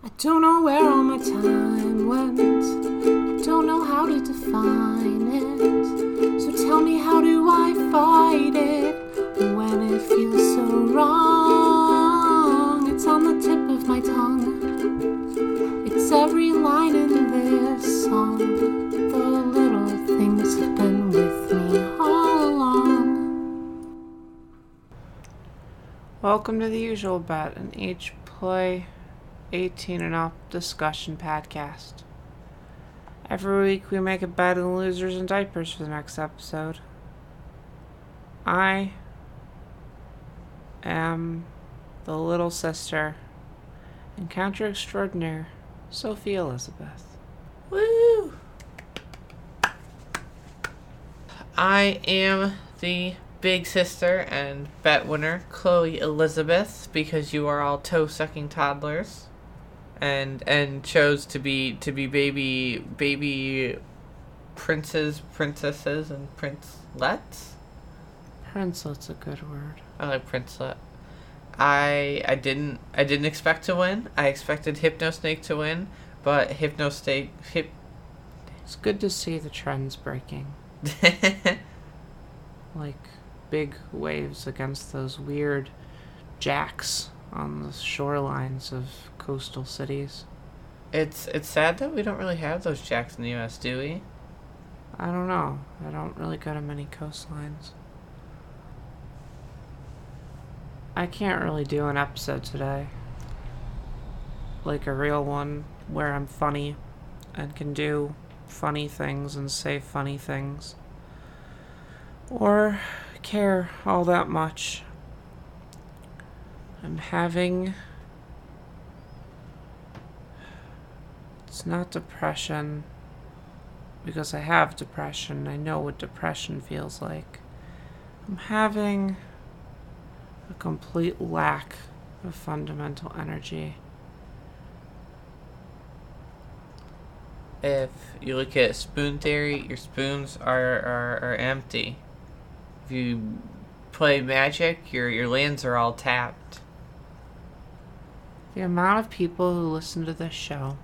I don't know where all my time went. I don't know how to define it. So tell me, how do I fight it when it feels so wrong? It's on the tip of my tongue. It's every line in this song. The little things have been with me all along. Welcome to the usual bet, an age play 18 and up discussion podcast. Every week we make a bet on losers and diapers for the next episode. I am the little sister and counter extraordinaire, Sophie Elizabeth. Woo! I am the big sister and bet winner, Chloe Elizabeth, because you are all toe sucking toddlers. And and chose to be to be baby baby princes, princesses, and princelets. Princelet's a good word. I like princelet. I I didn't I didn't expect to win. I expected Hypnosnake to win, but Hypnosnake hip It's good to see the trends breaking. like big waves against those weird jacks on the shorelines of coastal cities. It's it's sad that we don't really have those jacks in the U.S. Do we? I don't know. I don't really go to many coastlines. I can't really do an episode today. Like a real one where I'm funny and can do funny things and say funny things. Or care all that much. I'm having. It's not depression because I have depression. I know what depression feels like. I'm having a complete lack of fundamental energy. If you look at spoon theory, your spoons are, are, are empty. If you play magic, your your lands are all tapped. The amount of people who listen to this show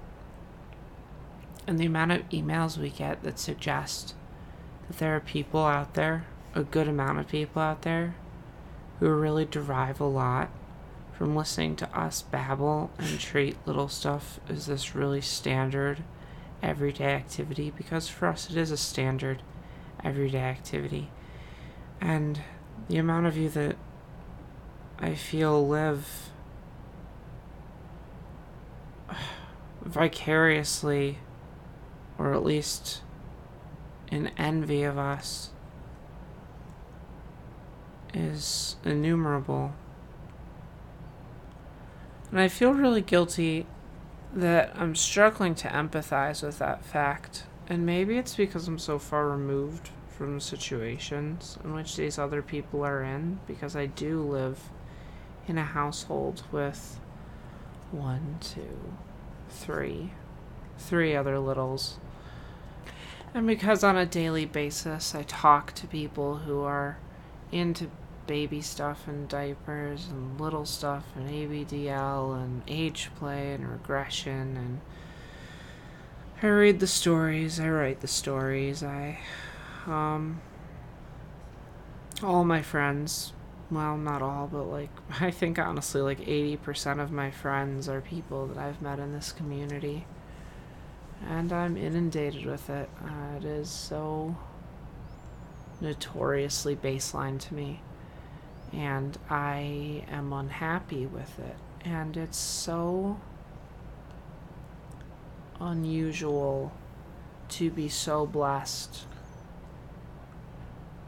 and the amount of emails we get that suggest that there are people out there, a good amount of people out there, who really derive a lot from listening to us babble and treat little stuff as this really standard everyday activity because for us it is a standard everyday activity. And the amount of you that I feel live vicariously, or at least in envy of us, is innumerable. And I feel really guilty that I'm struggling to empathize with that fact. And maybe it's because I'm so far removed from situations in which these other people are in, because I do live in a household with one, two, three, three other littles. And because on a daily basis I talk to people who are into baby stuff and diapers and little stuff and ABDL and age play and regression and I read the stories, I write the stories, I um all my friends, well not all, but like I think honestly like 80% of my friends are people that I've met in this community. And I'm inundated with it. Uh, it is so notoriously baseline to me and I am unhappy with it. And it's so unusual to be so blessed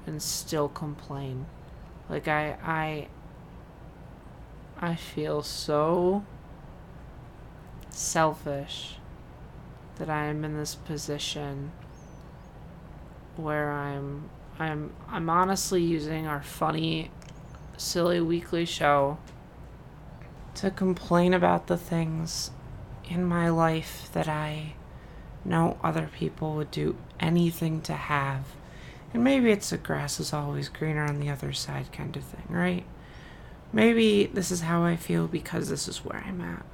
and still complain. Like I I I feel so selfish that I am in this position where I'm I'm I'm honestly using our funny silly weekly show to complain about the things in my life that I know other people would do anything to have. And maybe it's the grass is always greener on the other side kind of thing, right? Maybe this is how I feel because this is where I'm at.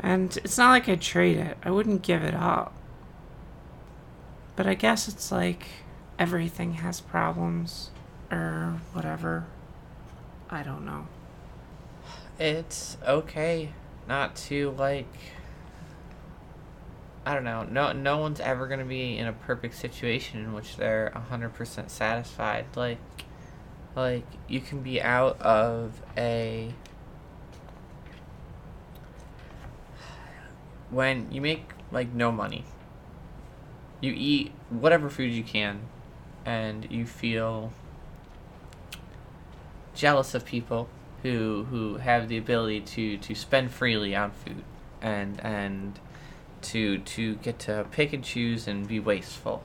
And it's not like I'd trade it, I wouldn't give it up. But I guess it's like everything has problems or whatever. I don't know. It's okay not to like I don't know. No no one's ever to be in a perfect situation in which they're 100% satisfied. Like like you can be out of a when you make like no money. You eat whatever food you can and you feel jealous of people who who have the ability to to spend freely on food and and to to get to pick and choose and be wasteful.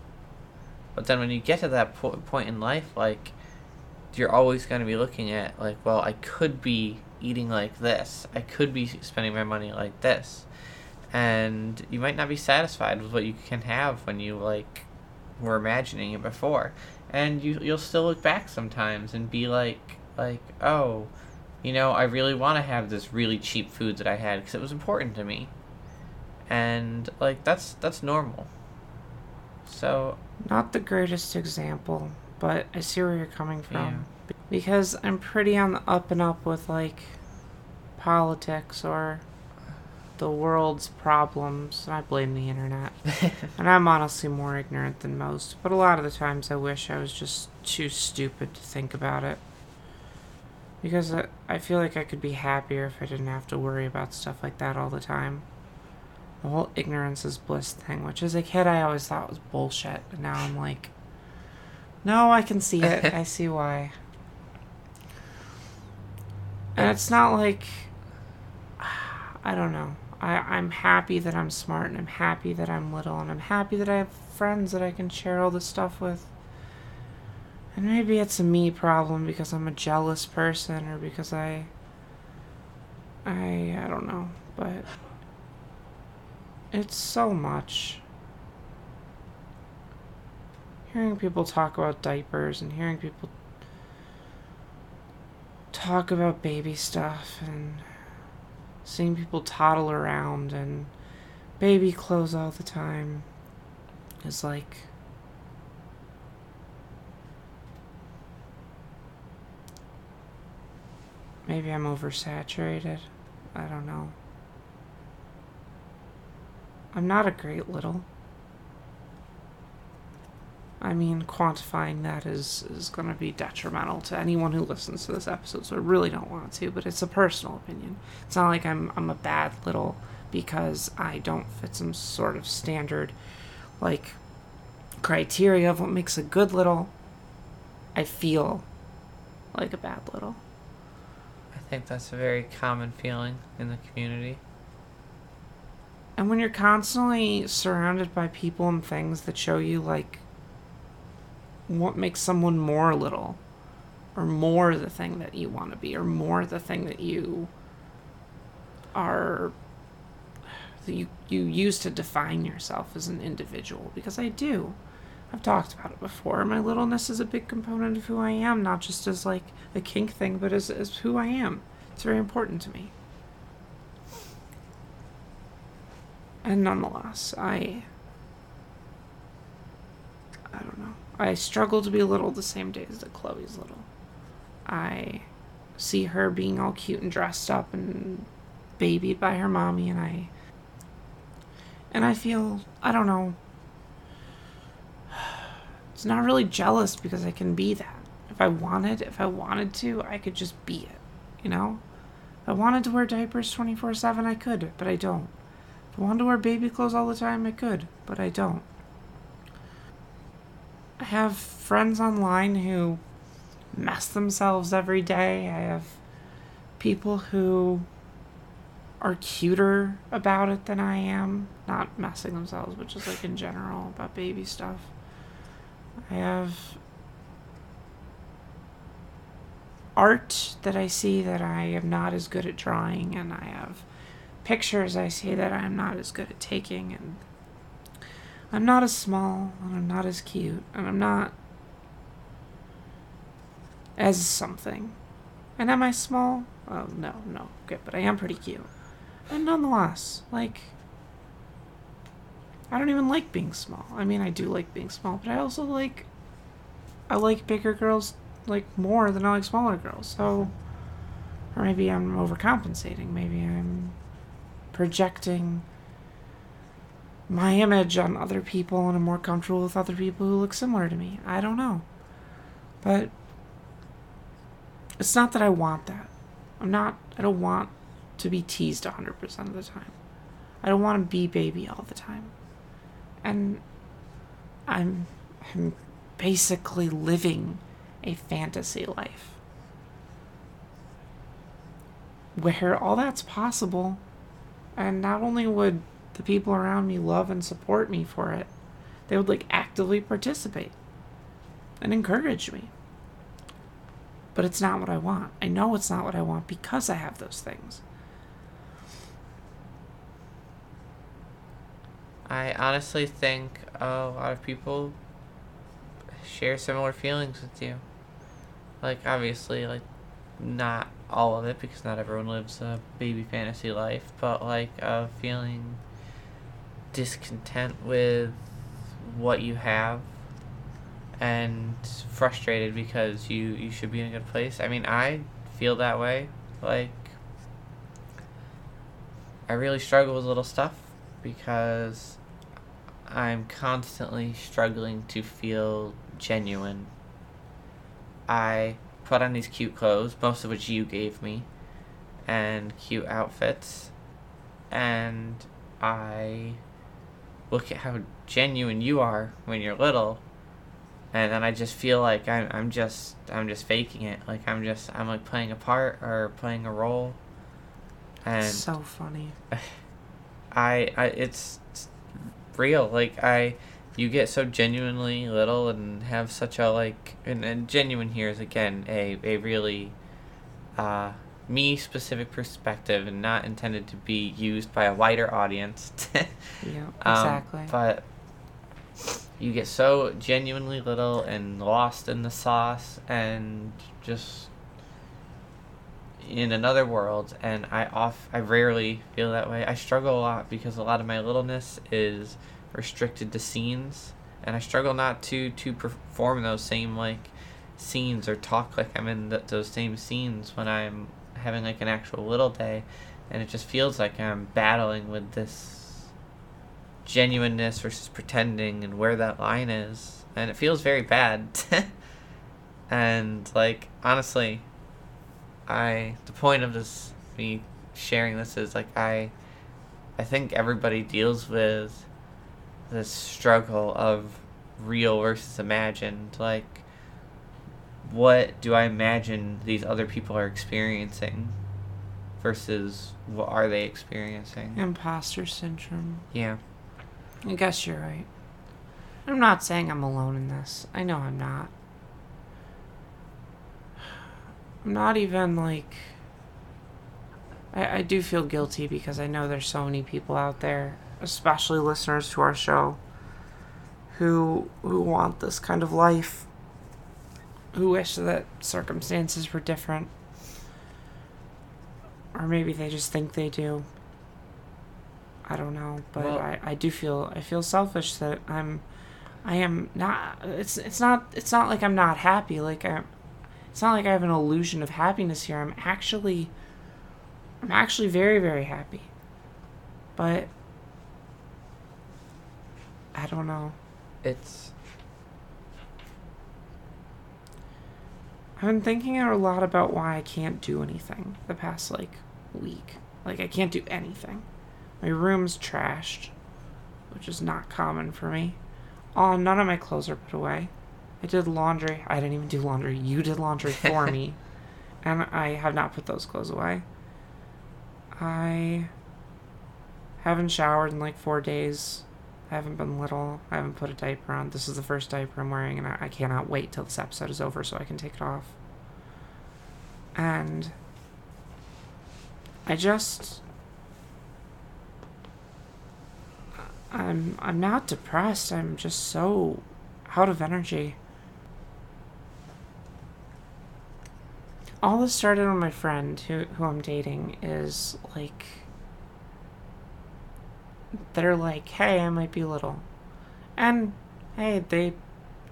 But then when you get to that po- point in life, like you're always going to be looking at like, well, I could be eating like this. I could be spending my money like this. And you might not be satisfied with what you can have when you like were imagining it before. And you you'll still look back sometimes and be like like, "Oh, you know, I really want to have this really cheap food that I had because it was important to me." And like that's that's normal. So, Not the greatest example, but I see where you're coming from. Yeah. Because I'm pretty on the up and up with like politics or the world's problems, and I blame the internet. and I'm honestly more ignorant than most, but a lot of the times I wish I was just too stupid to think about it. Because I, I feel like I could be happier if I didn't have to worry about stuff like that all the time. The whole ignorance is bliss thing, which as a kid I always thought was bullshit, but now I'm like, no, I can see it. I see why. And it's not like I don't know. I, I'm happy that I'm smart and I'm happy that I'm little and I'm happy that I have friends that I can share all this stuff with. And maybe it's a me problem because I'm a jealous person or because I I I don't know, but it's so much. Hearing people talk about diapers and hearing people talk about baby stuff and seeing people toddle around and baby clothes all the time is like maybe I'm oversaturated. I don't know. I'm not a great little. I mean, quantifying that is, is going to be detrimental to anyone who listens to this episode, so I really don't want to, but it's a personal opinion. It's not like I'm, I'm a bad little because I don't fit some sort of standard, like, criteria of what makes a good little. I feel like a bad little. I think that's a very common feeling in the community. And when you're constantly surrounded by people and things that show you, like, what makes someone more little, or more the thing that you want to be, or more the thing that you are, that you, you use to define yourself as an individual, because I do. I've talked about it before. My littleness is a big component of who I am, not just as like a kink thing, but as, as who I am. It's very important to me. And nonetheless, I I don't know. I struggle to be little the same days that Chloe's little. I see her being all cute and dressed up and babied by her mommy and I and I feel I don't know it's not really jealous because I can be that. If I wanted, if I wanted to, I could just be it, you know? If I wanted to wear diapers 24/7, I could, but I don't. I wanted to wear baby clothes all the time, I could, but I don't. I have friends online who mess themselves every day. I have people who are cuter about it than I am. Not messing themselves, but just like in general about baby stuff. I have art that I see that I am not as good at drawing, and I have pictures I see that I'm not as good at taking, and I'm not as small, and I'm not as cute, and I'm not as something. And am I small? Oh, no, no. Okay, but I am pretty cute. And nonetheless, like, I don't even like being small. I mean, I do like being small, but I also like, I like bigger girls like more than I like smaller girls. So, or maybe I'm overcompensating. Maybe I'm projecting my image on other people and I'm more comfortable with other people who look similar to me. I don't know. But it's not that I want that. I'm not, I don't want to be teased 100% of the time. I don't want to be baby all the time. And I'm, I'm basically living a fantasy life where all that's possible and not only would the people around me love and support me for it, they would like actively participate and encourage me. But it's not what I want. I know it's not what I want because I have those things. I honestly think a lot of people share similar feelings with you. Like, obviously, like, not all of it because not everyone lives a baby fantasy life, but like, uh, feeling discontent with what you have and frustrated because you you should be in a good place. I mean, I feel that way. Like I really struggle with little stuff because I'm constantly struggling to feel genuine. I put on these cute clothes, most of which you gave me, and cute outfits, and I look at how genuine you are when you're little and then I just feel like I'm I'm just I'm just faking it. Like I'm just I'm like playing a part or playing a role. And so funny. I I it's, it's real. Like I you get so genuinely little and have such a like and, and genuine here is again a, a really uh me specific perspective and not intended to be used by a wider audience. yeah, Um, exactly. but you get so genuinely little and lost in the sauce and just in another world and I off I rarely feel that way. I struggle a lot because a lot of my littleness is restricted to scenes. And I struggle not to to perform those same like scenes or talk like I'm in th those same scenes when I'm having like an actual little day. And it just feels like I'm battling with this genuineness versus pretending and where that line is. And it feels very bad. And like honestly i the point of this me sharing this is like i i think everybody deals with this struggle of real versus imagined like what do i imagine these other people are experiencing versus what are they experiencing Imposter syndrome. yeah I guess you're right. I'm not saying I'm alone in this. I know I'm not. I'm not even like. I, I do feel guilty because I know there's so many people out there, especially listeners to our show, who who want this kind of life, who wish that circumstances were different, or maybe they just think they do. I don't know, but Well- I, I do feel I feel selfish that I'm I am not it's it's not it's not like I'm not happy like I'm it's not like I have an illusion of happiness here. I'm actually I'm actually very very happy. But I don't know. it's I've been thinking a lot about why I can't do anything the past like week. Like I can't do anything. My room's trashed, which is not common for me. Oh, none of my clothes are put away. I did laundry. I didn't even do laundry. You did laundry for me. And I have not put those clothes away. I haven't showered in like four days. I haven't been little. I haven't put a diaper on. This is the first diaper I'm wearing, and I, I cannot wait till this episode is over so I can take it off. And I just I'm I'm not depressed. I'm just so out of energy. All this started when my friend who who I'm dating is like that are like, hey, I might be little. And hey, they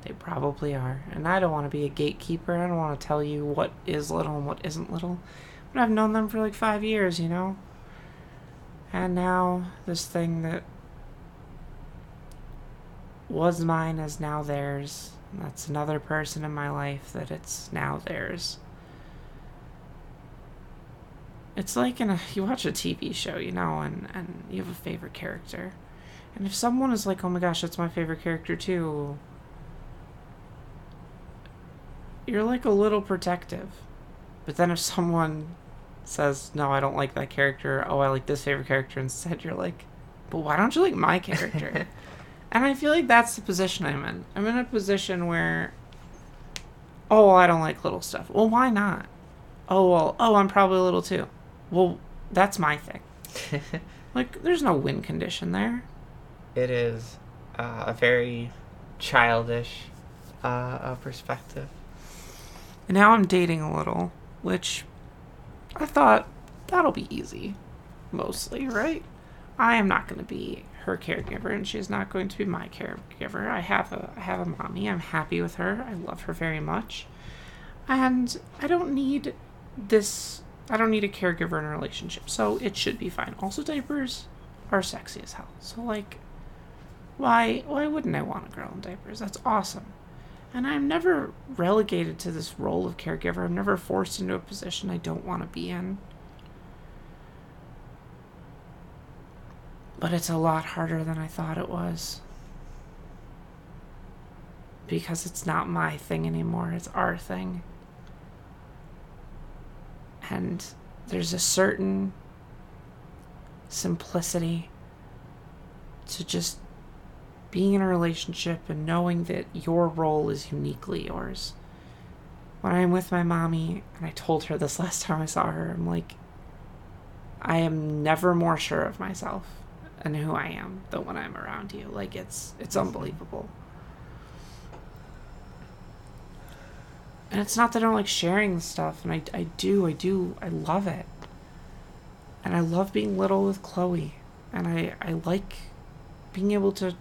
they probably are. And I don't want to be a gatekeeper. I don't want to tell you what is little and what isn't little. But I've known them for like five years, you know? And now this thing that was mine is now theirs. That's another person in my life that it's now theirs. It's like in a you watch a TV show, you know, and and you have a favorite character. And if someone is like, "Oh my gosh, that's my favorite character too." You're like a little protective. But then if someone says, "No, I don't like that character. Oh, I like this favorite character instead." You're like, "But why don't you like my character?" And I feel like that's the position I'm in. I'm in a position where, oh, I don't like little stuff. Well, why not? Oh, well, oh, I'm probably a little too. Well, that's my thing. like, there's no win condition there. It is uh, a very childish uh, uh, perspective. And now I'm dating a little, which I thought that'll be easy, mostly, right? I am not going to be her caregiver and she's not going to be my caregiver. I have a I have a mommy. I'm happy with her. I love her very much. And I don't need this I don't need a caregiver in a relationship. So it should be fine. Also diapers are sexy as hell. So like why why wouldn't I want a girl in diapers? That's awesome. And I'm never relegated to this role of caregiver. I'm never forced into a position I don't want to be in. But it's a lot harder than I thought it was. Because it's not my thing anymore, it's our thing. And there's a certain simplicity to just being in a relationship and knowing that your role is uniquely yours. When I'm with my mommy, and I told her this last time I saw her, I'm like, I am never more sure of myself and who I am than when I'm around you. Like it's it's mm-hmm. unbelievable. And it's not that I don't like sharing stuff, and I, I do, I do, I love it. And I love being little with Chloe. And I, I like being able to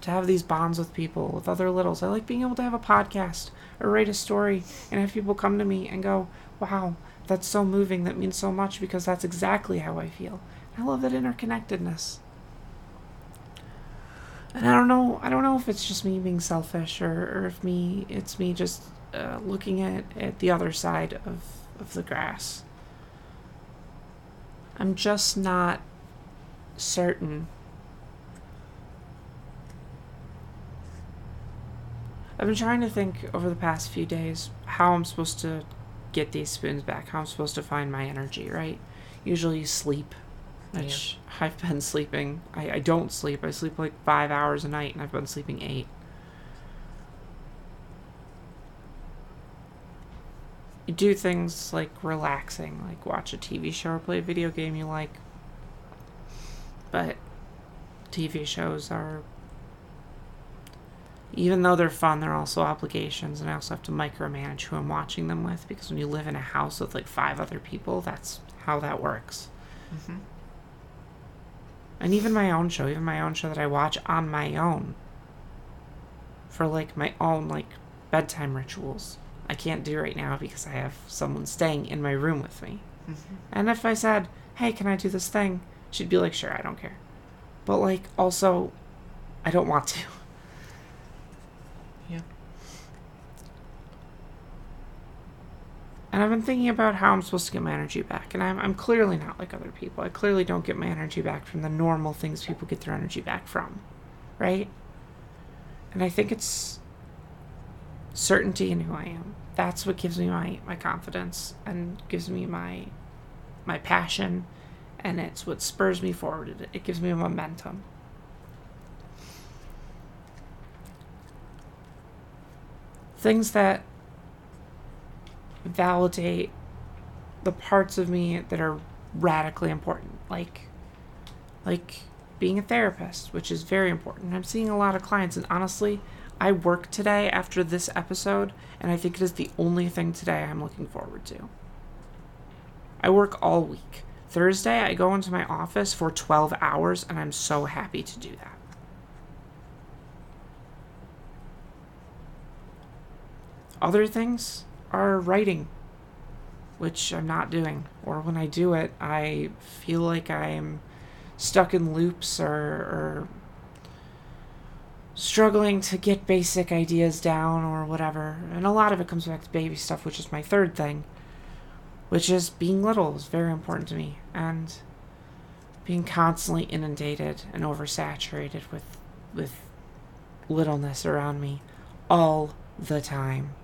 to have these bonds with people, with other littles. I like being able to have a podcast or write a story and have people come to me and go, Wow, that's so moving, that means so much because that's exactly how I feel. I love that interconnectedness. And I don't know. I don't know if it's just me being selfish or, or if me it's me just uh, looking at, at the other side of, of the grass. I'm just not certain. I've been trying to think over the past few days how I'm supposed to get these spoons back, how I'm supposed to find my energy, right? Usually you sleep which yeah. I've been sleeping. I, I don't sleep. I sleep like five hours a night, and I've been sleeping eight. Do things like relaxing, like watch a TV show or play a video game you like. But TV shows are, even though they're fun, they're also obligations, and I also have to micromanage who I'm watching them with because when you live in a house with like five other people, that's how that works. Mm-hmm and even my own show, even my own show that I watch on my own for like my own like bedtime rituals. I can't do right now because I have someone staying in my room with me. Mm-hmm. And if I said, "Hey, can I do this thing?" she'd be like, "Sure, I don't care." But like also I don't want to. Yeah. And I've been thinking about how I'm supposed to get my energy back. And I'm, I'm clearly not like other people. I clearly don't get my energy back from the normal things people get their energy back from. Right? And I think it's certainty in who I am. That's what gives me my, my confidence and gives me my my passion and it's what spurs me forward. It, gives me momentum. Things that validate the parts of me that are radically important like like being a therapist which is very important i'm seeing a lot of clients and honestly i work today after this episode and i think it is the only thing today i'm looking forward to i work all week Thursday, I go into my office for 12 hours, and I'm so happy to do that. Other things are writing, which I'm not doing. Or when I do it, I feel like I'm stuck in loops or, or struggling to get basic ideas down or whatever. And a lot of it comes back to baby stuff, which is my third thing, which is being little is very important to me. And being constantly inundated and oversaturated with with littleness around me all the time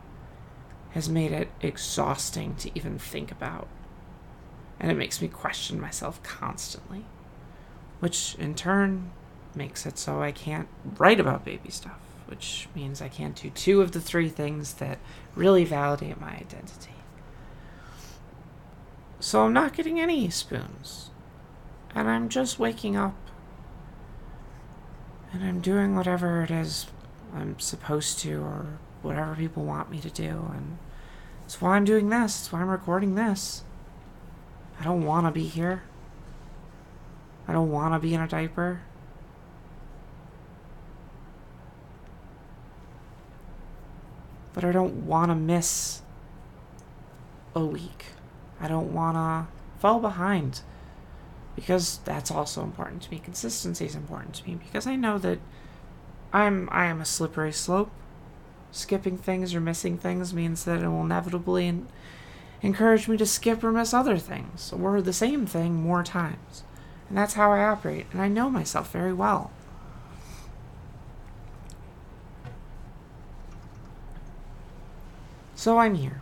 has made it exhausting to even think about. And it makes me question myself constantly, which in turn makes it so I can't write about baby stuff, which means I can't do two of the three things that really validate my identity. So I'm not getting any spoons. And I'm just waking up. And I'm doing whatever it is I'm supposed to, or whatever people want me to do. And it's why I'm doing this. It's why I'm recording this. I don't want to be here. I don't want to be in a diaper. But I don't want to miss a week. I don't want to fall behind because that's also important to me. Consistency is important to me because I know that I'm I am a slippery slope. Skipping things or missing things means that it will inevitably en- encourage me to skip or miss other things or the same thing more times. And that's how I operate, and I know myself very well. So I'm here.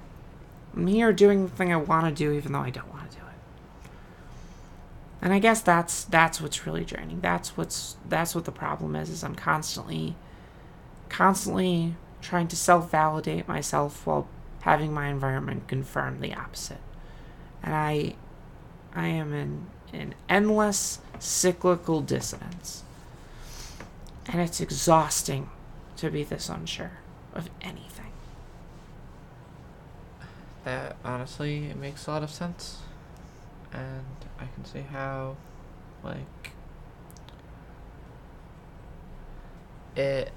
I'm here doing the thing I want to do even though I don't want to do it. And I guess that's that's what's really draining. That's what's that's what the problem is is I'm constantly constantly trying to self-validate myself while having my environment confirm the opposite. And I I am in an endless cyclical dissonance. And it's exhausting to be this unsure of anything. That honestly, it makes a lot of sense, and I can see how, like, it.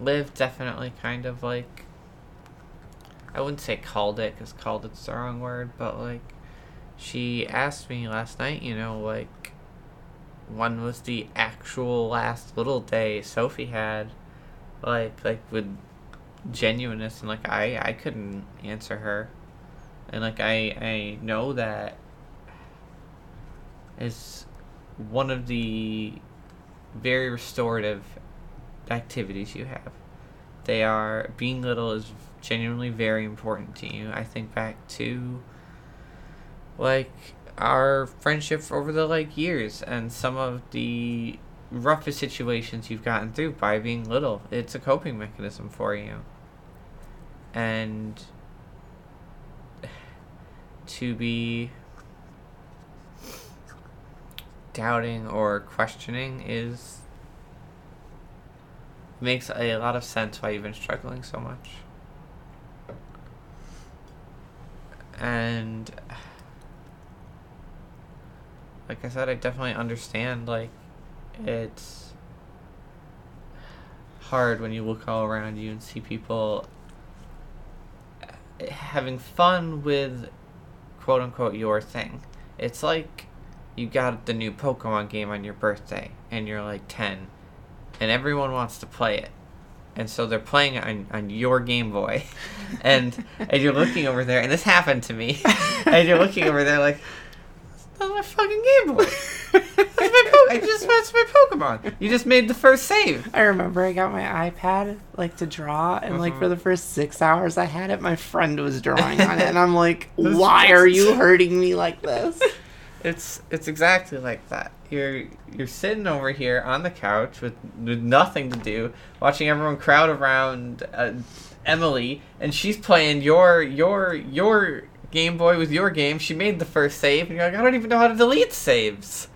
Liv definitely kind of like. I wouldn't say called it because called it's the wrong word, but like, she asked me last night, you know, like, when was the actual last little day Sophie had, like, like would genuineness and like I I couldn't answer her, and like I I know that is one of the very restorative activities you have. They are being little is genuinely very important to you. I think back to like our friendship over the like years and some of the roughest situations you've gotten through by being little. It's a coping mechanism for you. And to be doubting or questioning is makes a lot of sense why you've been struggling so much. And like I said, I definitely understand like it's hard when you look all around you and see people having fun with quote unquote your thing. It's like you got the new Pokemon game on your birthday and you're like 10 and everyone wants to play it. And so they're playing it on, on your Game Boy. And and you're looking over there and this happened to me. and you're looking over there like that's my fucking Game Boy. That's my po- I just that's my Pokemon. You just made the first save. I remember I got my iPad like to draw, and like for the first six hours I had it, my friend was drawing on it, and I'm like, why are you hurting me like this? It's it's exactly like that. You're you're sitting over here on the couch with, with nothing to do, watching everyone crowd around uh, Emily, and she's playing your your your Game Boy was your game. She made the first save, and you're like, I don't even know how to delete saves.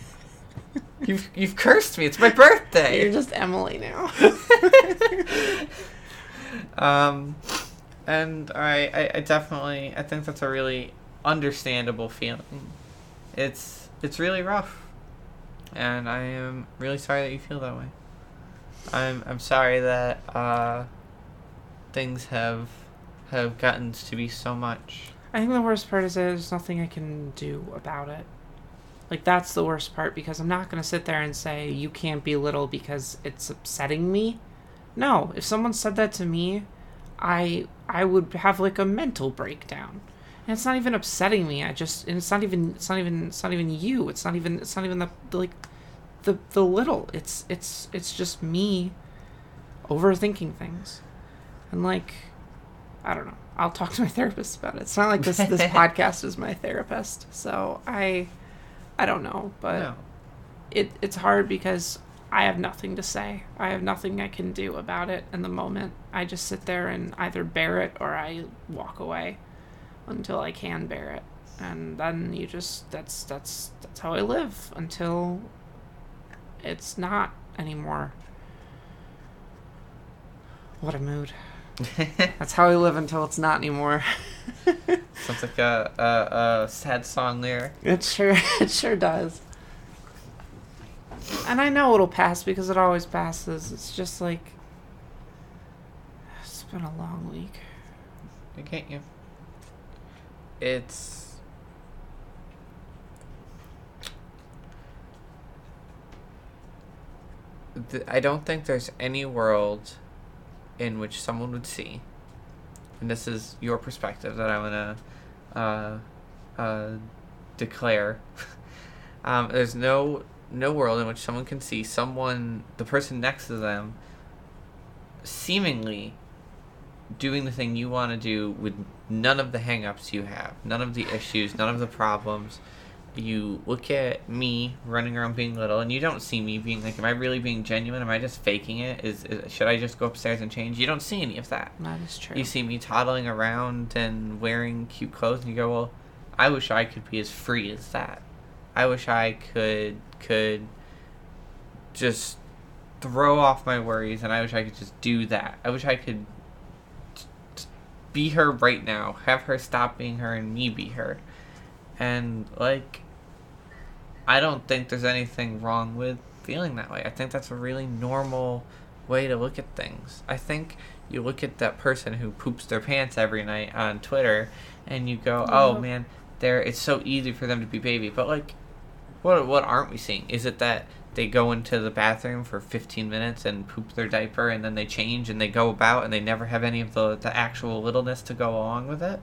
you've you've cursed me. It's my birthday. You're just Emily now. um, and I, I, I definitely I think that's a really understandable feeling. It's it's really rough, and I am really sorry that you feel that way. I'm I'm sorry that uh, things have have gotten to be so much. I think the worst part is that there's nothing I can do about it. Like that's the worst part because I'm not gonna sit there and say you can't be little because it's upsetting me. No, if someone said that to me, I I would have like a mental breakdown. And it's not even upsetting me. I just and it's not even it's not even it's not even you. It's not even it's not even the like the the little. It's it's it's just me overthinking things. And like I don't know. I'll talk to my therapist about it. It's not like this this podcast is my therapist. So I I don't know, but No. it it's hard because I have nothing to say. I have nothing I can do about it in the moment. I just sit there and either bear it or I walk away until I can bear it. And then you just that's that's that's how I live until it's not anymore. What a mood. That's how we live until it's not anymore. Sounds like a, a, a sad song lyric. It sure it sure does. And I know it'll pass because it always passes. It's just like it's been a long week. I get you. It's I don't think there's any world in which someone would see, and this is your perspective that I want to uh, uh, declare. um, there's no no world in which someone can see someone, the person next to them, seemingly doing the thing you want to do with none of the hangups you have, none of the issues, none of the problems. You look at me running around being little, and you don't see me being like, "Am I really being genuine? Am I just faking it? Is, is should I just go upstairs and change?" You don't see any of that. That is true. You see me toddling around and wearing cute clothes, and you go, "Well, I wish I could be as free as that. I wish I could could just throw off my worries, and I wish I could just do that. I wish I could t- t- be her right now, have her stop being her, and me be her. And like, I don't think there's anything wrong with feeling that way. I think that's a really normal way to look at things. I think you look at that person who poops their pants every night on Twitter and you go, "Oh mm-hmm. man, they're it's so easy for them to be baby." But like what what aren't we seeing? Is it that they go into the bathroom for 15 minutes and poop their diaper and then they change and they go about and they never have any of the the actual littleness to go along with it?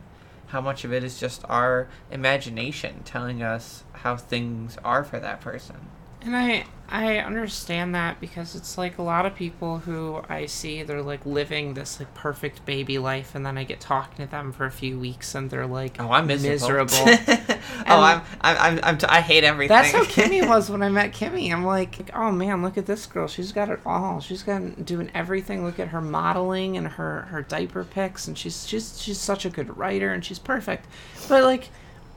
How much of it is just our imagination telling us how things are for that person? And I I understand that because it's like a lot of people who I see they're like living this like perfect baby life and then I get talking to them for a few weeks and they're like Oh, I'm miserable. miserable. oh, I'm, I'm, I'm, I'm t- I hate everything. That's how Kimmy was when I met Kimmy. I'm like, oh man, look at this girl. She's got it all. She's got doing everything. Look at her modeling and her her diaper pics, and she's she's she's such a good writer, and she's perfect. But like,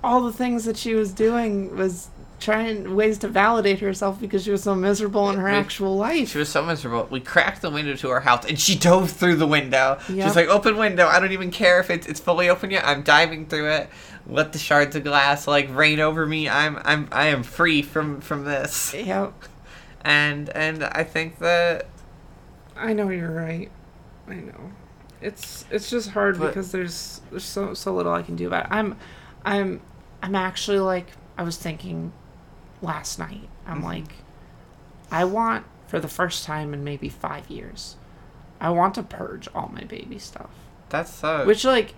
all the things that she was doing was trying ways to validate herself because she was so miserable in her We- actual life. She was so miserable. We cracked the window to her house, and she dove through the window. Yep. She's like, "Open window. I don't even care if it's it's fully open yet. I'm diving through it. Let the shards of glass like rain over me. I'm I'm I am free from from this." Yep, And and I think that I know you're right. I know. It's it's just hard But- because there's there's so so little I can do about it. I'm I'm I'm actually like I was thinking last night. I'm Mhm. like I want for the first time in maybe 5 years. I want to purge all my baby stuff. that's so. Which like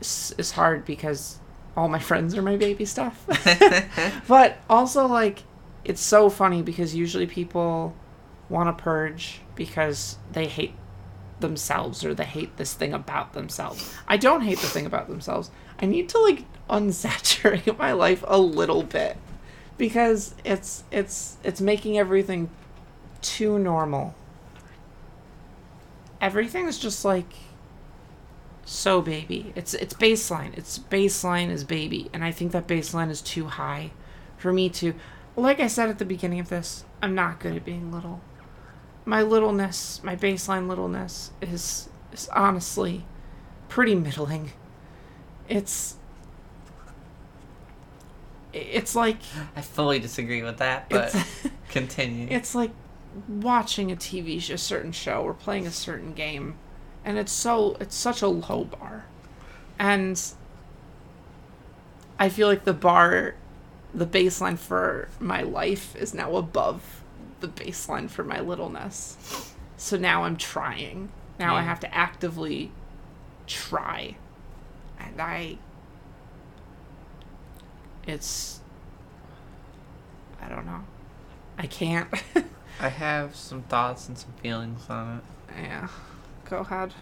is hard because all my friends are my baby stuff. But also, like, it's so funny because usually people want to purge because they hate themselves or they hate this thing about themselves. I don't hate the thing about themselves. I need to like unsaturate my life a little bit because it's it's it's making everything too normal. Everything is just like so baby. It's it's baseline. It's baseline is baby, and I think that baseline is too high for me to. Like I said at the beginning of this, I'm not good at being little. My littleness, my baseline littleness, is is honestly pretty middling. It's it's like I fully disagree with that, but it's continue. it's like watching a TV show, a certain show or playing a certain game, and it's so it's such a low bar, and I feel like the bar, the baseline for my life is now above the baseline for my littleness. So now I'm trying. Now I have to actively try, and I. It's. I don't know. I can't. I have some thoughts and some feelings on it. Yeah. Go ahead.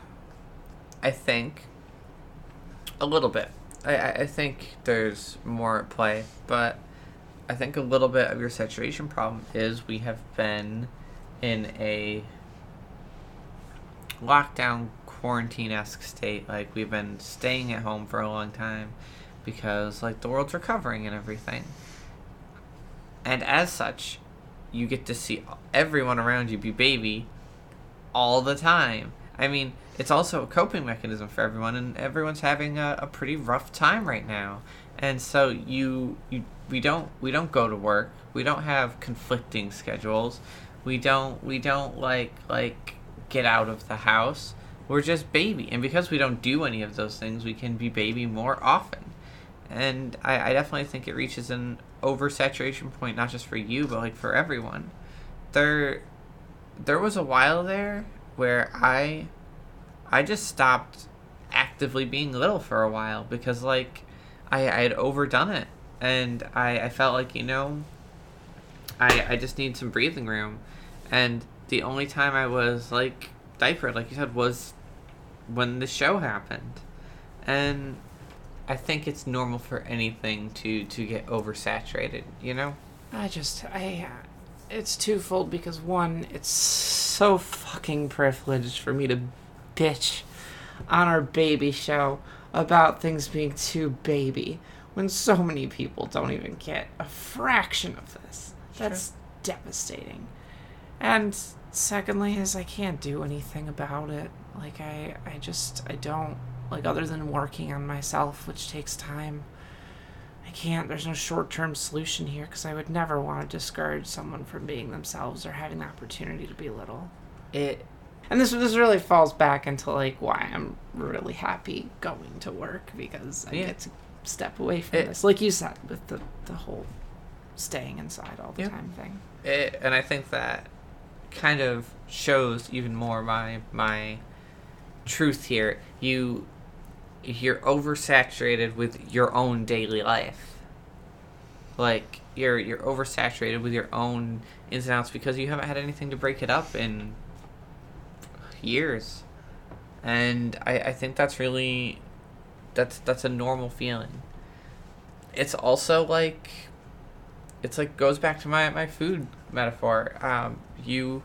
I think a little bit. I, I think there's more at play, but I think a little bit of your saturation problem is we have been in a lockdown quarantine esque state. Like we've been staying at home for a long time because like the world's recovering and everything. And as such, you get to see everyone around you be baby all the time. I mean, it's also a coping mechanism for everyone, and everyone's having a, a pretty rough time right now. And so you you we don't we don't go to work. We don't have conflicting schedules. We don't we don't like like get out of the house. We're just baby, and because we don't do any of those things, we can be baby more often. And I, I definitely think it reaches an oversaturation point, not just for you, but like for everyone. There, there was a while there where I, I just stopped actively being little for a while because like, I I had overdone it, and I I felt like you know. I I just need some breathing room, and the only time I was like diapered, like you said, was when the show happened, and I think it's normal for anything to to get oversaturated. You know. I just I uh, it's twofold because one, it's so fucking privileged for me to bitch on our baby show about things being too baby when so many people don't even get a fraction of this. That's devastating. And secondly is I can't do anything about it. Like I I just I don't like other than working on myself, which takes time. I can't. There's no short term solution here because I would never want to discourage someone from being themselves or having the opportunity to be little. It And this this really falls back into like why I'm really happy going to work because I Yeah. get to step away from It- this, like you said, with the the whole staying inside all the Yeah. time thing. it, and I think that kind of shows even more my my truth here. You you're oversaturated with your own daily life. Like you're you're oversaturated with your own ins and outs because you haven't had anything to break it up in years. And I, I think that's really that's that's a normal feeling. It's also like it's like goes back to my, my food metaphor. Um, you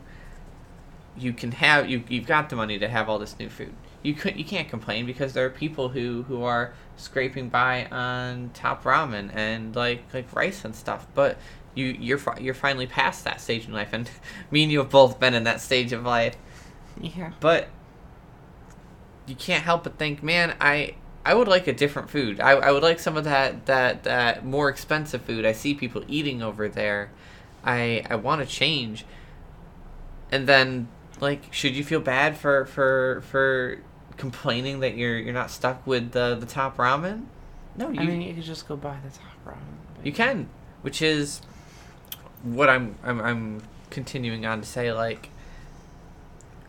you can have you you've got the money to have all this new food. You could you can't complain because there are people who who are scraping by on top ramen and like like rice and stuff. But you you're you're finally past that stage in life, and me and you have both been in that stage of life. Yeah. But you can't help but think, man, I I would like a different food. I, I would like some of that, that that more expensive food I see people eating over there. I I want to change. And then like should you feel bad for for for complaining that you're you're not stuck with the the top ramen? No, you I mean, you could just go buy the top ramen. you can, which is what I'm I'm I'm continuing on to say like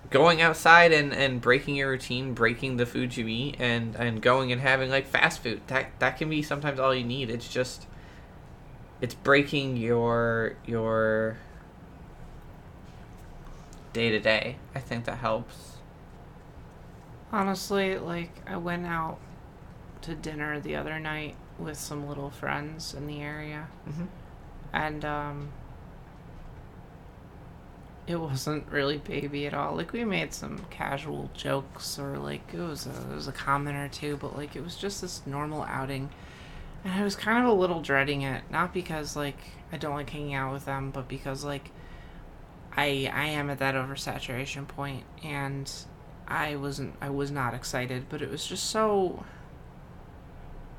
going outside and, and breaking your routine, breaking the food you eat and and going and having like fast food. That that can be sometimes all you need. It's just it's breaking your your day to day. I think that helps. Honestly, like I went out to dinner the other night with some little friends in the area, Mhm. and um, it wasn't really baby at all. Like we made some casual jokes, or like it was a, it was a comment or two, but like it was just this normal outing, and I was kind of a little dreading it. Not because like I don't like hanging out with them, but because like I I am at that oversaturation point, and I wasn't I was not excited, but it was just so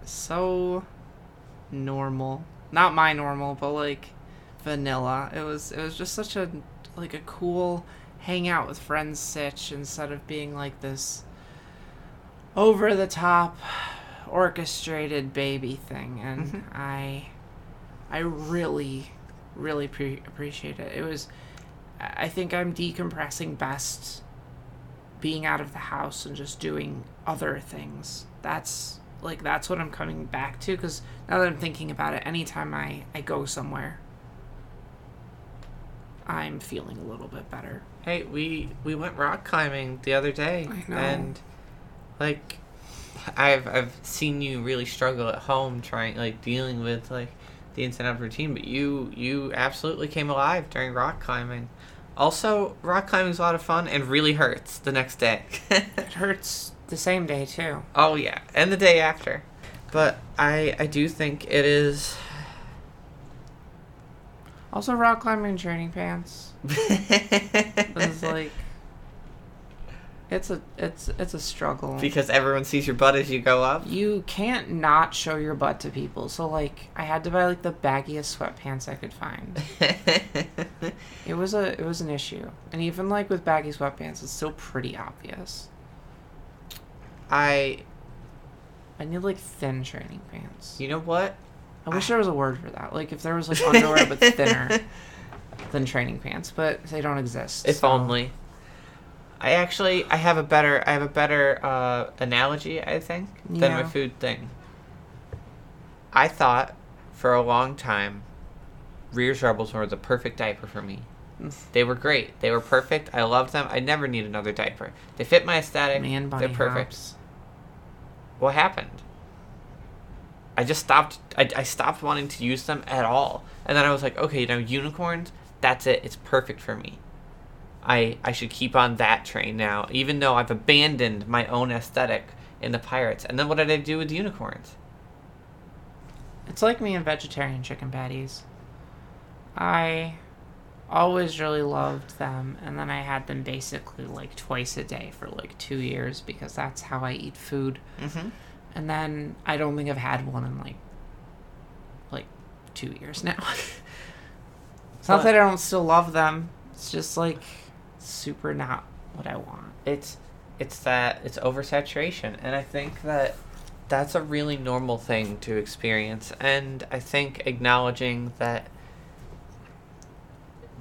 so normal. Not my normal, but like vanilla. It was it was just such a like a cool hang out with friends sitch instead of being like this over the top orchestrated baby thing and Mhm. I I really really pre- appreciate it. It was I think I'm decompressing best being out of the house and just doing other things. That's like that's what I'm coming back to cuz now that I'm thinking about it anytime I I go somewhere I'm feeling a little bit better. Hey, we we went rock climbing the other day, I know. and like, I've I've seen you really struggle at home trying like dealing with like the ins and outs of routine, but you you absolutely came alive during rock climbing. Also, rock climbing is a lot of fun and really hurts the next day. It hurts the same day too. oh yeah, and the day after. But I I do think it is. Also rock climbing training pants. Like it's a it's it's a struggle. because everyone sees your butt as you go up. you can't not show your butt to people. So like I had to buy like the baggiest sweatpants I could find. It was a it was an issue. And even like with baggy sweatpants it's still pretty obvious. I I need like thin training pants. you know what? I wish there was a word for that. Like if there was like underwear but thinner than training pants, but they don't exist. If so- only. I actually I have a better I have a better uh, analogy I think than my food thing. I thought for a long time Rearz Rebels were the perfect diaper for me. They were great. They were perfect. I loved them. I never need another diaper. They fit my aesthetic. Man They're perfect. hops. What happened? I just stopped. I, I stopped wanting to use them at all, and then I was like, okay, you know, unicorns. That's it. It's perfect for me. I I should keep on that train now, even though I've abandoned my own aesthetic in the pirates. And then what did I do with unicorns? It's like me and vegetarian chicken patties. I always really loved them, and then I had them basically like twice a day for like two years because that's how I eat food. Mm-hmm. And then I don't think I've had one in like like two years now. it's not But- that I don't still love them. It's just like super not what I want. it's it's that it's oversaturation and i think that that's a really normal thing to experience and i think acknowledging that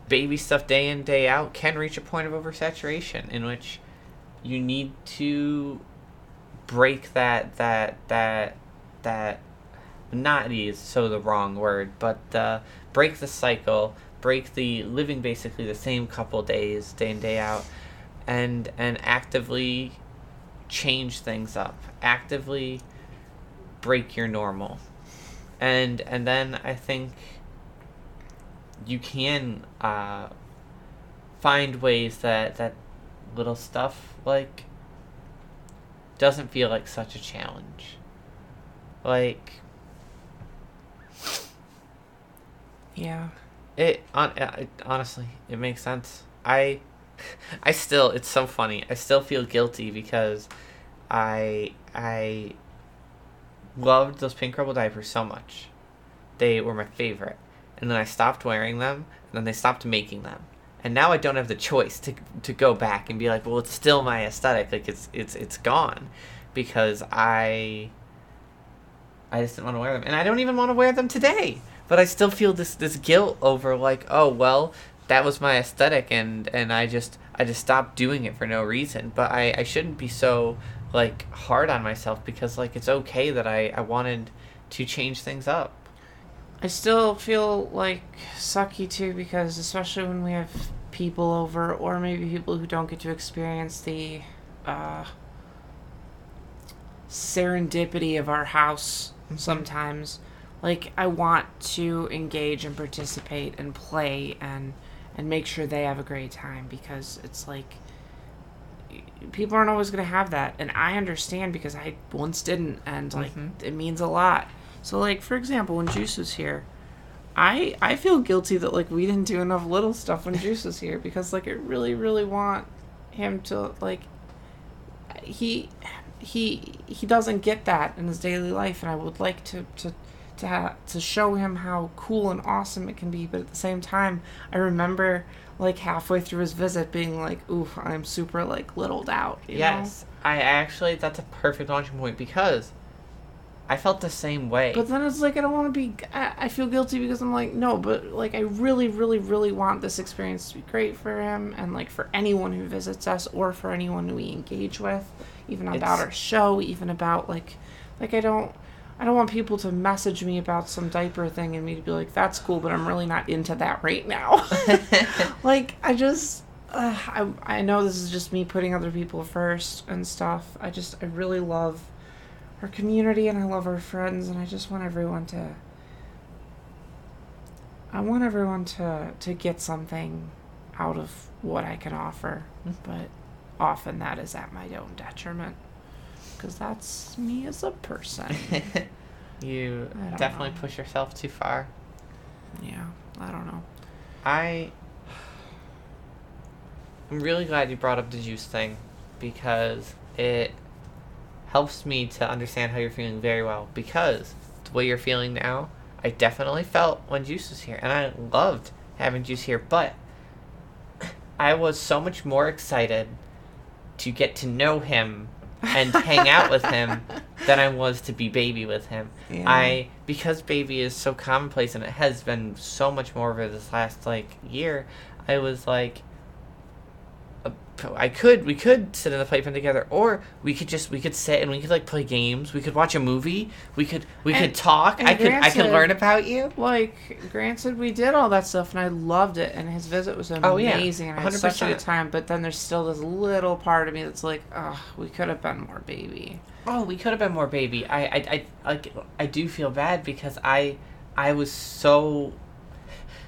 baby stuff day in day out can reach a point of oversaturation in which you need to break that that that that monotony is so the wrong word but uh, break the cycle break the living basically the same couple days day in day out and and actively change things up actively break your normal and and then i think you can uh, find ways that that little stuff like doesn't feel like such a challenge like Yeah. It on uh, it, honestly, it makes sense. I I still it's so funny. I still feel guilty because I I loved those pink rubble diapers so much. They were my favorite. And then I stopped wearing them, and then they stopped making them. And now I don't have the choice to to go back and be like, well, it's still my aesthetic. Like it's it's it's gone because I I just didn't want to wear them. And I don't even want to wear them today. But I still feel this this guilt over like, oh well, that was my aesthetic and and I just I just stopped doing it for no reason. But I, I shouldn't be so like hard on myself because like it's okay that I, I wanted to change things up. I still feel like sucky too because especially when we have people over or maybe people who don't get to experience the uh, serendipity of our house sometimes like I want to engage and participate and play and and make sure they have a great time because it's like people aren't always going to have that and I understand because I once didn't and like Mhm. it means a lot. So like for example when Juice was here I I feel guilty that like we didn't do enough little stuff when Juice was here because like I really really want him to like he he he doesn't get that in his daily life and I would like to to to ha- to show him how cool and awesome it can be but at the same time I remember like halfway through his visit being like ooh I'm super like littled out you know? Yes, I actually that's a perfect launching point because I felt the same way. But then it's like I don't want to be. I, I feel guilty because I'm like no, but like I really, really, really want this experience to be great for him and like for anyone who visits us or for anyone we engage with, even about It's- our show, even about like, like I don't. I don't want people to message me about some diaper thing and me to be like, "That's cool," but I'm really not into that right now. like, I just, uh, I, I know this is just me putting other people first and stuff. I just, I really love our community and I love our friends and I just want everyone to I want everyone to to get something out of what I can offer, Mhm. but often that is at my own detriment because that's me as a person. you definitely know. push yourself too far. yeah, I don't know. I I'm really glad you brought up the juice thing because it helps me to understand how you're feeling very well because the way you're feeling now, I definitely felt when Juice was here and I loved having Juice here, but I was so much more excited to get to know him and hang out with him than I was to be baby with him. Yeah. I because baby is so commonplace and it has been so much more over this last like year. I was like, I could we could sit in the playpen together, or we could just we could sit and we could like play games. We could watch a movie. We could we And- could talk. I could I could learn about you. like granted we did all that stuff and I loved it and his visit was amazing. Oh, yeah. and I had such a 100%. good time but then there's still this little part of me that's like oh we could have been more baby Oh, we could have been more baby. I I I like I do feel bad because I I was so.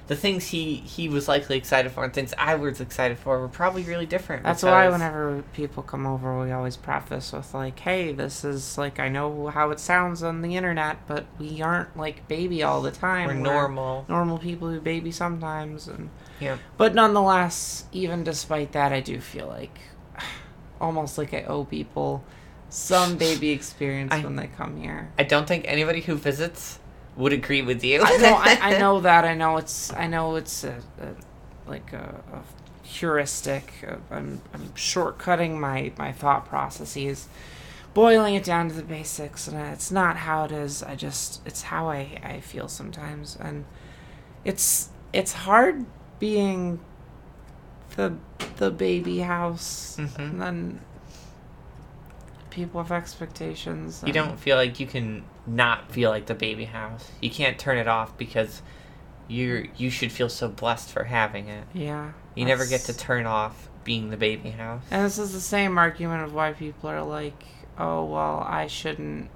The things he he was likely excited for and things I was excited for were probably really different. That's why whenever people come over, we always preface with like, "Hey, this is like I know how it sounds on the internet, but we aren't like baby all the time. we're normal. normal people who baby sometimes." And Yeah. but nonetheless, even despite that, I do feel like almost like I owe people some baby experience I- when they come here. I don't think anybody who visits would agree with you. I know, I, I know that. I know it's. I know it's a, a like a, a heuristic. I'm, I'm shortcutting my my thought processes, boiling it down to the basics, and it's not how it is. I just it's how I I feel sometimes, and it's it's hard being the the baby house, Mhm. and then people have expectations. You don't feel like you can not feel like the baby house. You can't turn it off because you're you should feel so blessed for having it. Yeah. You never get to turn off being the baby house. And this is the same argument of why people are like, "Oh, well, I shouldn't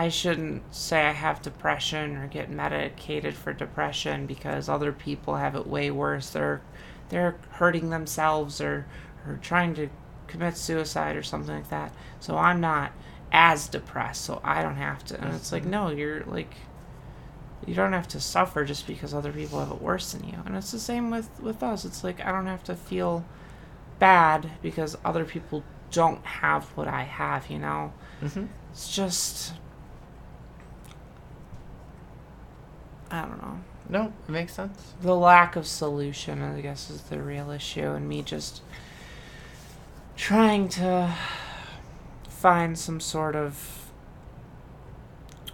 I shouldn't say I have depression or get medicated for depression because other people have it way worse. They're they're hurting themselves or or trying to commit suicide or something like that. So I'm not as depressed, so I don't have to." And it's like, Mhm. "No, you're like you don't have to suffer just because other people have it worse than you." And it's the same with with us. It's like I don't have to feel bad because other people don't have what I have, you know? hmm It's just. I don't know. No, it makes sense. The lack of solution, I guess, is the real issue, and me just trying to find some sort of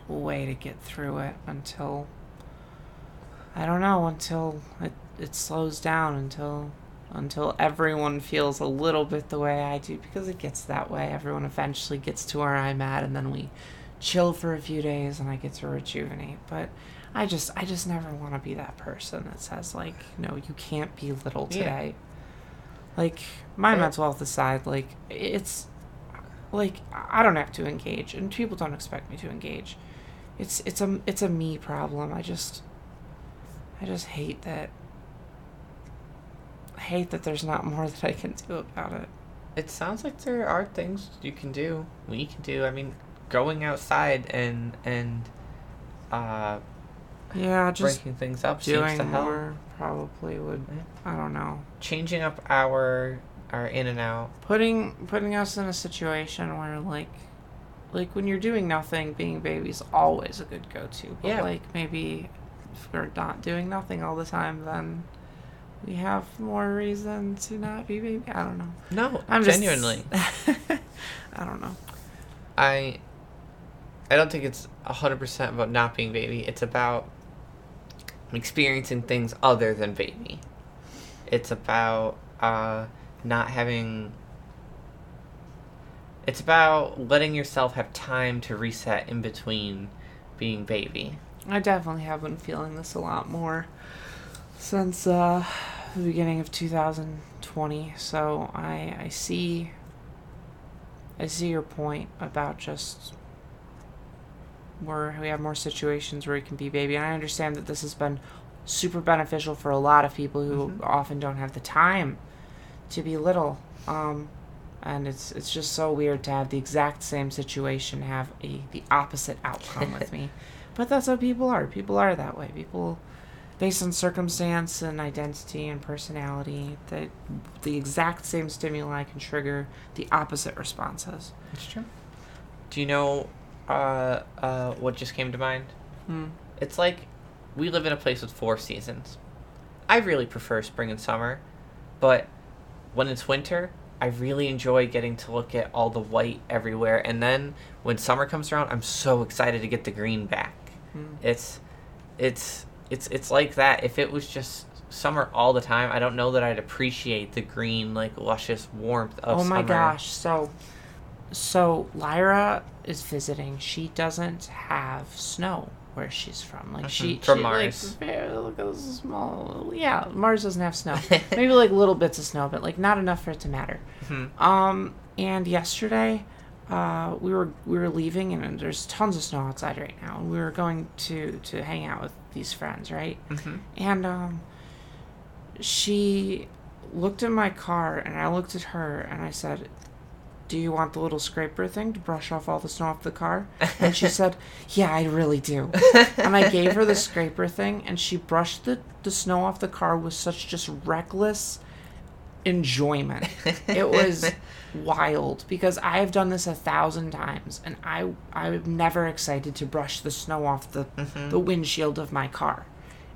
way to get through it until. I don't know, until it, it slows down, until until everyone feels a little bit the way I do because it gets that way. Everyone eventually gets to where I'm at and then we chill for a few days and I get to rejuvenate. But I just I just never want to be that person that says like, no, you can't be little Yeah. today. Like my Yeah. mental health aside, like it's like I don't have to engage and people don't expect me to engage. It's it's a it's a me problem. I just I just hate that I hate that there's not more that I can do about it. It sounds like there are things you can do. We can do. I mean, going outside and and uh, Yeah, just breaking things up seems doing to help. more probably would I don't know. Changing up our are in and out. putting putting us in a situation where like like when you're doing nothing being baby is always a good go-to but Yeah. like maybe if we're not doing nothing all the time then we have more reason to not be baby i don't know No, i'm just genuinely. i don't know I I don't think it's hundred percent about not being baby. It's about experiencing things other than baby. It's about uh, not having. It's about letting yourself have time to reset in between being baby. i definitely have been feeling this a lot more since uh the beginning of 2020 so i i see I see your point about just where we have more situations where it can be baby. And I understand that this has been super beneficial for a lot of people who Mhm. often don't have the time to be little. Um, and it's it's just so weird to have the exact same situation have a the opposite outcome with me. But that's how people are. People are that way. People based on circumstance and identity and personality that the exact same stimuli can trigger the opposite responses. It's true. Do you know uh, uh, what just came to mind? Hmm. It's like we live in a place with four seasons. I really prefer spring and summer, but when it's winter, I really enjoy getting to look at all the white everywhere. And then when summer comes around, I'm so excited to get the green back. Hmm. It's, it's, it's, it's like that. If it was just summer all the time, I don't know that I'd appreciate the green, like luscious warmth of oh my summer. gosh so so lyra is visiting she doesn't have snow where she's from like she from she, like, Mars. very- look at this small yeah mars doesn't have snow maybe like little bits of snow but like not enough for it to matter Mhm. um and yesterday uh we were we were leaving and there's tons of snow outside right now and we were going to to hang out with these friends right Mhm. and um, she looked at my car, and I looked at her, and I said, "Do you want the little scraper thing to brush off all the snow off the car?" And she said, "Yeah, I really do." And I gave her the scraper thing, and she brushed the the snow off the car with such just reckless enjoyment. It was wild because I have done this a thousand times, and I I'm never excited to brush the snow off the Mhm. the windshield of my car,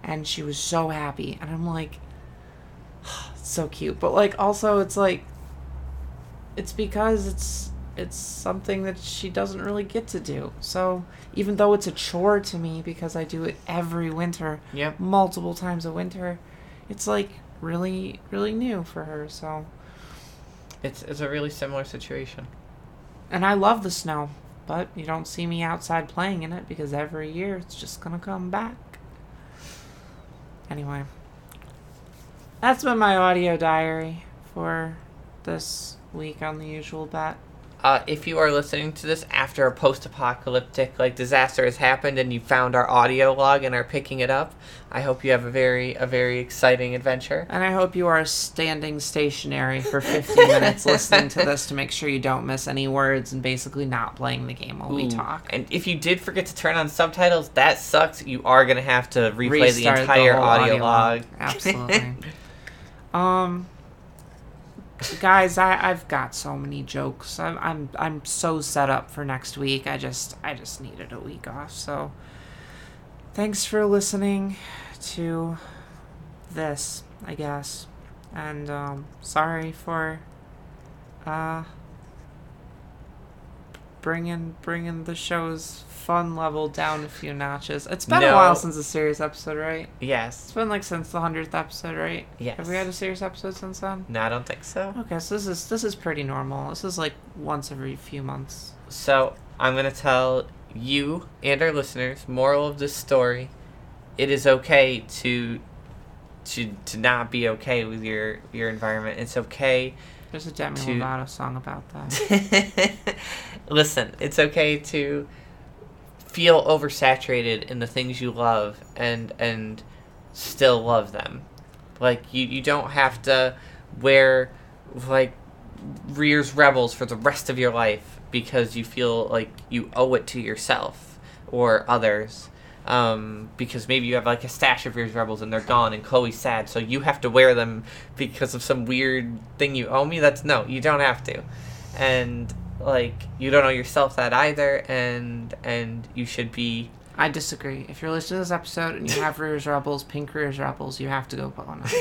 and she was so happy, and I'm like, so cute, but like also it's like, it's because it's it's something that she doesn't really get to do. So even though it's a chore to me because I do it every winter, Yep. multiple times a winter, it's like really really new for her. So It's it's a really similar situation. and I love the snow, but you don't see me outside playing in it because every year it's just gonna come back. Anyway, that's been my audio diary for this week on the usual bet. Uh, if you are listening to this after a post-apocalyptic like disaster has happened and you found our audio log and are picking it up, I hope you have a very a very exciting adventure. And I hope you are standing stationary for 50 minutes listening to this to make sure you don't miss any words and basically not playing the game while we talk. And if you did forget to turn on subtitles, that sucks. You are gonna have to replay Restart the entire whole audio, log. Absolutely. um, guys, I I've got so many jokes. I'm I'm I'm so set up for next week. I just I just needed a week off. So, thanks for listening to this. I guess, and um, sorry for uh bringing bringing the show's fun level down a few notches. It's been a while since a serious episode, right? Yes. It's been like since the hundredth episode, right? Yes. Have we had a serious episode since then? No, I don't think so. Okay, so this is this is pretty normal. This is like once every few months. So I'm gonna tell you and our listeners moral of this story. It is okay to to to not be okay with your your environment. It's okay There's a Demi To- Lovato song about that. Listen, it's okay to feel oversaturated in the things you love and and still love them. Like you you don't have to wear like Rearz Rebels for the rest of your life because you feel like you owe it to yourself or others. Um, because maybe you have like a stash of Rearz Rebels and they're gone and Chloe's sad, so you have to wear them because of some weird thing you owe me. That's no, you don't have to. And like you don't know yourself that either and and you should be I disagree. If you're listening to this episode and you have Rearz or Rebels, pink Rearz or Rebels, you have to go put one on.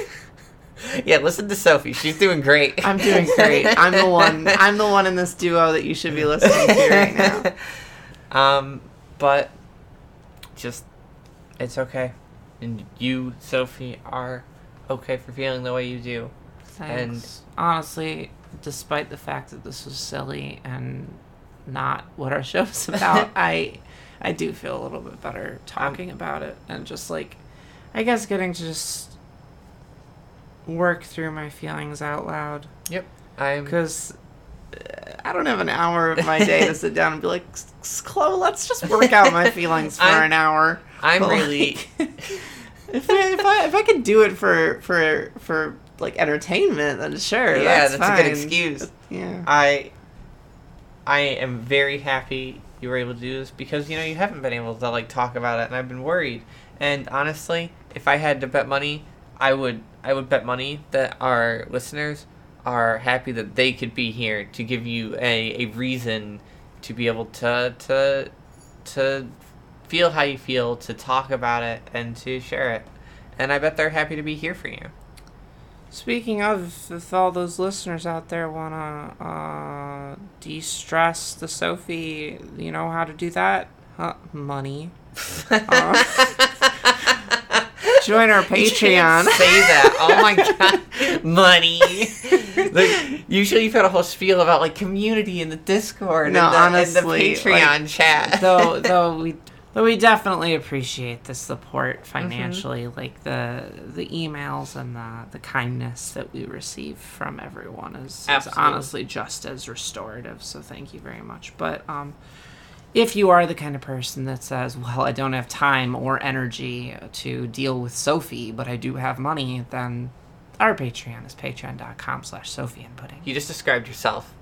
Yeah, listen to Sophie. She's doing great. I'm doing great. I'm the one. I'm the one in this duo that you should be listening to right now. Um, but just it's okay, and you, Sophie, are okay for feeling the way you do. Thanks. And honestly, despite the fact that this was silly and not what our show's about, I I do feel a little bit better talking um, about it and just like I guess getting to just work through my feelings out loud Yep, I'm. because uh, I don't have an hour of my day to sit down and be like, "S- Chloe, let's just work out my feelings for I'm- an hour. I'm But, really. like, if I, if I if I could do it for for for like entertainment, then sure. Yeah, that's, that's a good excuse. Yeah. I I am very happy you were able to do this because you know you haven't been able to like talk about it and I've been worried. And honestly, if I had to bet money, I would I would bet money that our listeners are happy that they could be here to give you a, a reason to be able to to to feel how you feel, to talk about it and to share it. And I bet they're happy to be here for you. Speaking of, if all those listeners out there wanna uh, de-stress the Sophie, you know how to do that? Huh? Money. Uh, join our Patreon. say that. Oh my god, money. like, usually you've got a whole spiel about like community in the Discord No, and, the, honestly, and the Patreon like, chat. though though we though we definitely appreciate the support Mm-hmm. financially like the the emails and the the kindness that we receive from everyone is, is honestly just as restorative so thank you very much but um if you are the kind of person that says well i don't have time or energy to deal with sophie but i do have money then our patreon is patreon.com slash sophie and pudding you just described yourself.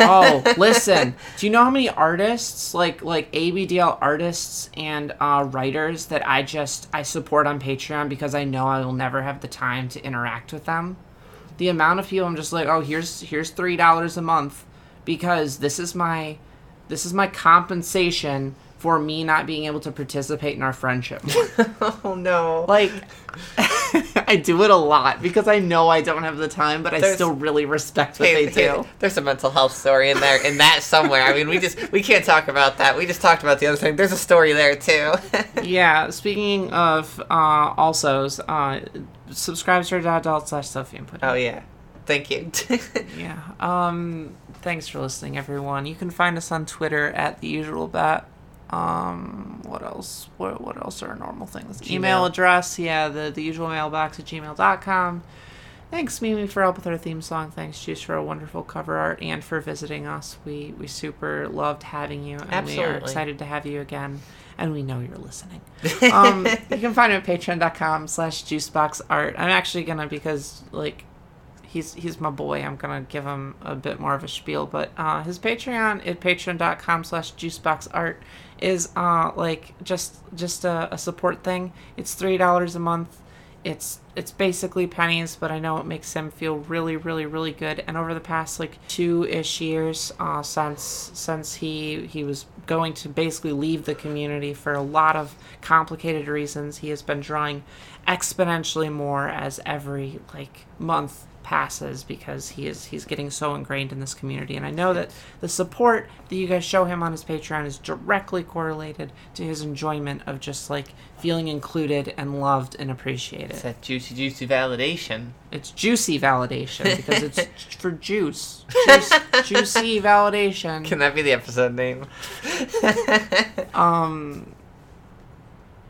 Oh, listen. Do you know how many artists, like like ABDL artists and uh, writers that I just I support on Patreon because I know I will never have the time to interact with them? The amount of people I'm just like, oh, here's here's three dollars a month because this is my this is my compensation for me not being able to participate in our friendship. oh no. like I do it a lot because I know I don't have the time, but I There's- still really respect what Hey, they hey, do. there's a mental health story in there, in that somewhere. I mean, we just we can't talk about that. We just talked about the other thing. There's a story there too. yeah, speaking of uh, alsos, uh, subscribe to adult slash Sophie and put oh yeah, thank you. Yeah. Um, thanks for listening, everyone. You can find us on Twitter at the usual bet. Um, what else? What, what else are normal things? Email address, yeah, the, the usual mailbox at gmail.com. Thanks, Mimi, for help with our theme song. Thanks, Juice, for a wonderful cover art and for visiting us. We we super loved having you, and we are excited to have you again. And we know you're listening. Um, you can find him at patreon.com slash juiceboxart. I'm actually gonna because like he's he's my boy. I'm gonna give him a bit more of a spiel, but uh, his Patreon at patreon.com slash juiceboxart is uh like just just a, a support thing. It's three dollars a month. It's it's basically pennies, but I know it makes him feel really, really, really good. And over the past like two ish years, uh, since since he he was going to basically leave the community for a lot of complicated reasons, he has been drawing exponentially more as every like month passes because he is he's getting so ingrained in this community and I know that the support that you guys show him on his Patreon is directly correlated to his enjoyment of just like feeling included and loved and appreciated. It's that juicy, juicy validation. It's juicy validation because it's for juice. Juice juicy validation. Can that be the episode name? um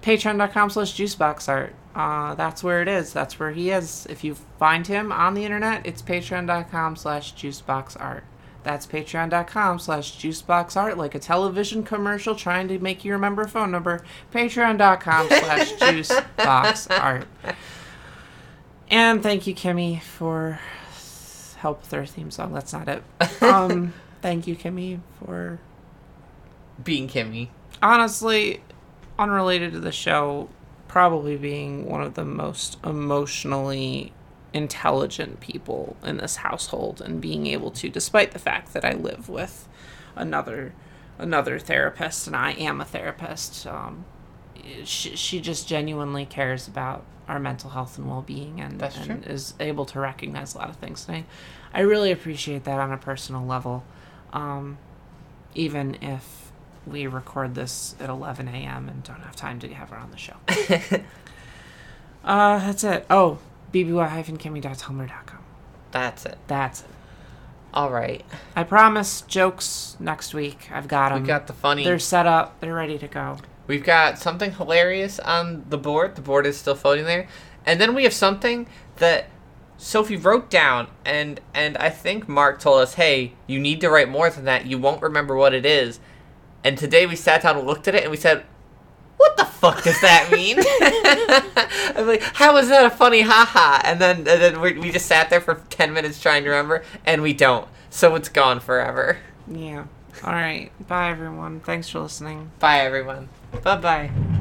patreon.com slash juiceboxart. Uh that's where it is. That's where he is. If you find him on the internet it's patreon.com slash juiceboxart. That's patreon.com slash juiceboxart like a television commercial trying to make you remember a phone number. Patreon.com slash juiceboxart. And thank you kimmy for help with our theme song. That's not it. Um thank you kimmy for Being Kimmy. honestly, unrelated to the show, probably being one of the most emotionally intelligent people in this household and being able to despite the fact that I live with another another therapist and I am a therapist um, she, she just genuinely cares about our mental health and well-being and, and is able to recognize a lot of things. And I, I really appreciate that on a personal level um, even if we record this at 11 a.m. and don't have time to have her on the show. uh, that's it. Oh, bby-kimmy.tumblr.com. That's it. That's it. All right. I promise jokes next week. I've got them. We got the funny. They're set up. They're ready to go. We've got something hilarious on the board. The board is still floating there. And then we have something that Sophie wrote down and and I think Mark told us, "Hey, you need to write more than that. You won't remember what it is." And today we sat down and looked at it and we said, "What the fuck does that mean?" I'm like, "How is that a funny haha?" And then and then we we just sat there for 10 minutes trying to remember and we don't. So it's gone forever. Yeah. All right. Bye, everyone. Thanks for listening. Bye everyone. Bye-bye.